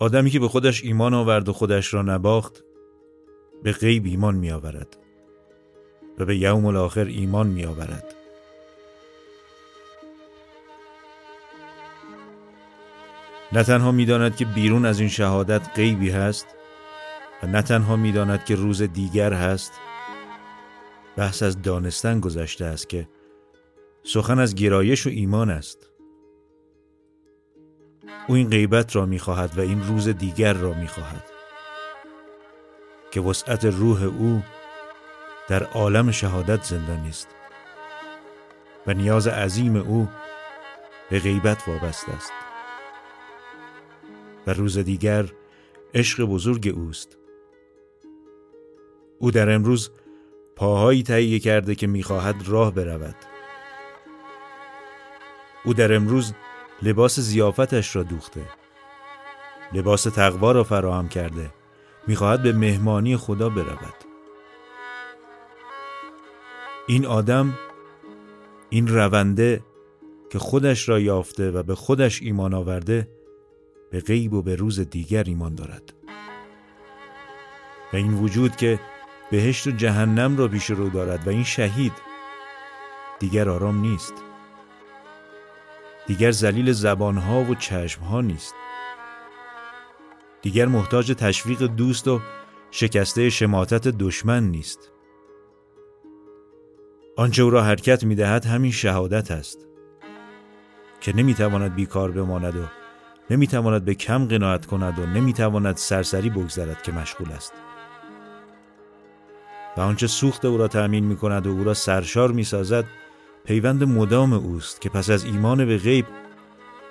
آدمی که به خودش ایمان آورد و خودش را نباخت به غیب ایمان می آورد و به یوم الاخر ایمان می آورد نه تنها می‌داند که بیرون از این شهادت غیبی هست و نه تنها می‌داند که روز دیگر هست بحث از دانستن گذشته است که سخن از گرایش و ایمان است. او این غیبت را می‌خواهد و این روز دیگر را می‌خواهد. که وسعت روح او در عالم شهادت زندانی است و نیاز عظیم او به غیبت وابسته است. و روز دیگر عشق بزرگ اوست. او در امروز پاهایی تهیه کرده که می‌خواهد راه برود. او در امروز لباس زیافتش را دوخته. لباس تقوا را فراهم کرده. می‌خواهد به مهمانی خدا برود. این آدم این رونده که خودش را یافته و به خودش ایمان آورده به غیب و به روز دیگر ایمان دارد. و این وجود که بهشت و جهنم را پیش رو دارد و این شهید دیگر آرام نیست. دیگر زلیل زبانها و چشمها نیست. دیگر محتاج تشویق دوست و شکسته شماتت دشمن نیست. آنچه او را حرکت می دهد همین شهادت است. که نمی تواند بیکار بماند و نمی تواند به کم قناعت کند و نمی تواند سرسری بگذرد که مشغول است. و آنچه سوخت او را تأمین می کند و او را سرشار می سازد پیوند مدام اوست که پس از ایمان به غیب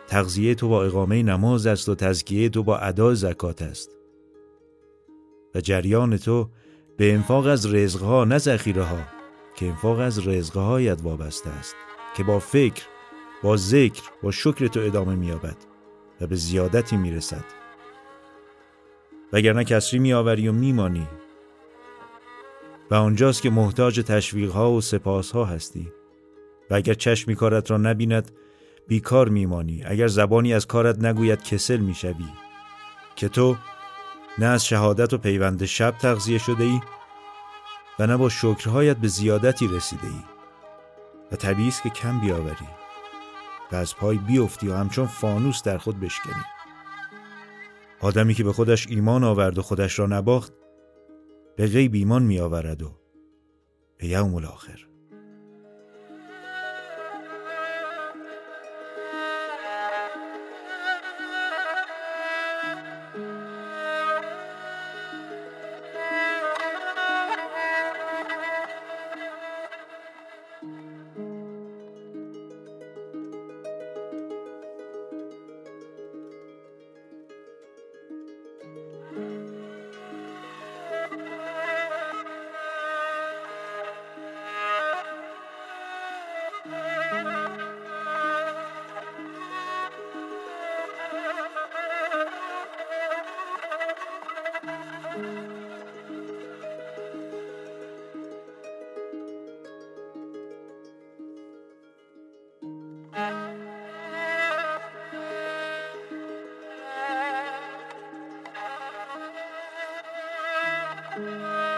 تغذیه تو با اقامه نماز است و تزکیه تو با ادا زکات است. و جریان تو به انفاق از رزقها نه ذخیره ها که انفاق از رزقهایت وابسته است که با فکر با ذکر با شکر تو ادامه مییابد و به زیادتی می‌رسد. وگرنه کسری میآوری و میمانی و آنجاست که محتاج تشویق ها و سپاس ها هستی. و اگر چشمی کارت را نبیند بیکار میمانی. اگر زبانی از کارت نگوید کسل می‌شوی. که تو نه از شهادت و پیوند شب تغذیه شده ای و نه با شکرهایت به زیادتی رسیده ای و طبیعی است که کم بیاوری و از پای بیفتی و همچون فانوس در خود بشکنی. آدمی که به خودش ایمان آورد و خودش را نباخت به غیب ایمان می آورد و به یوم الاخر. Música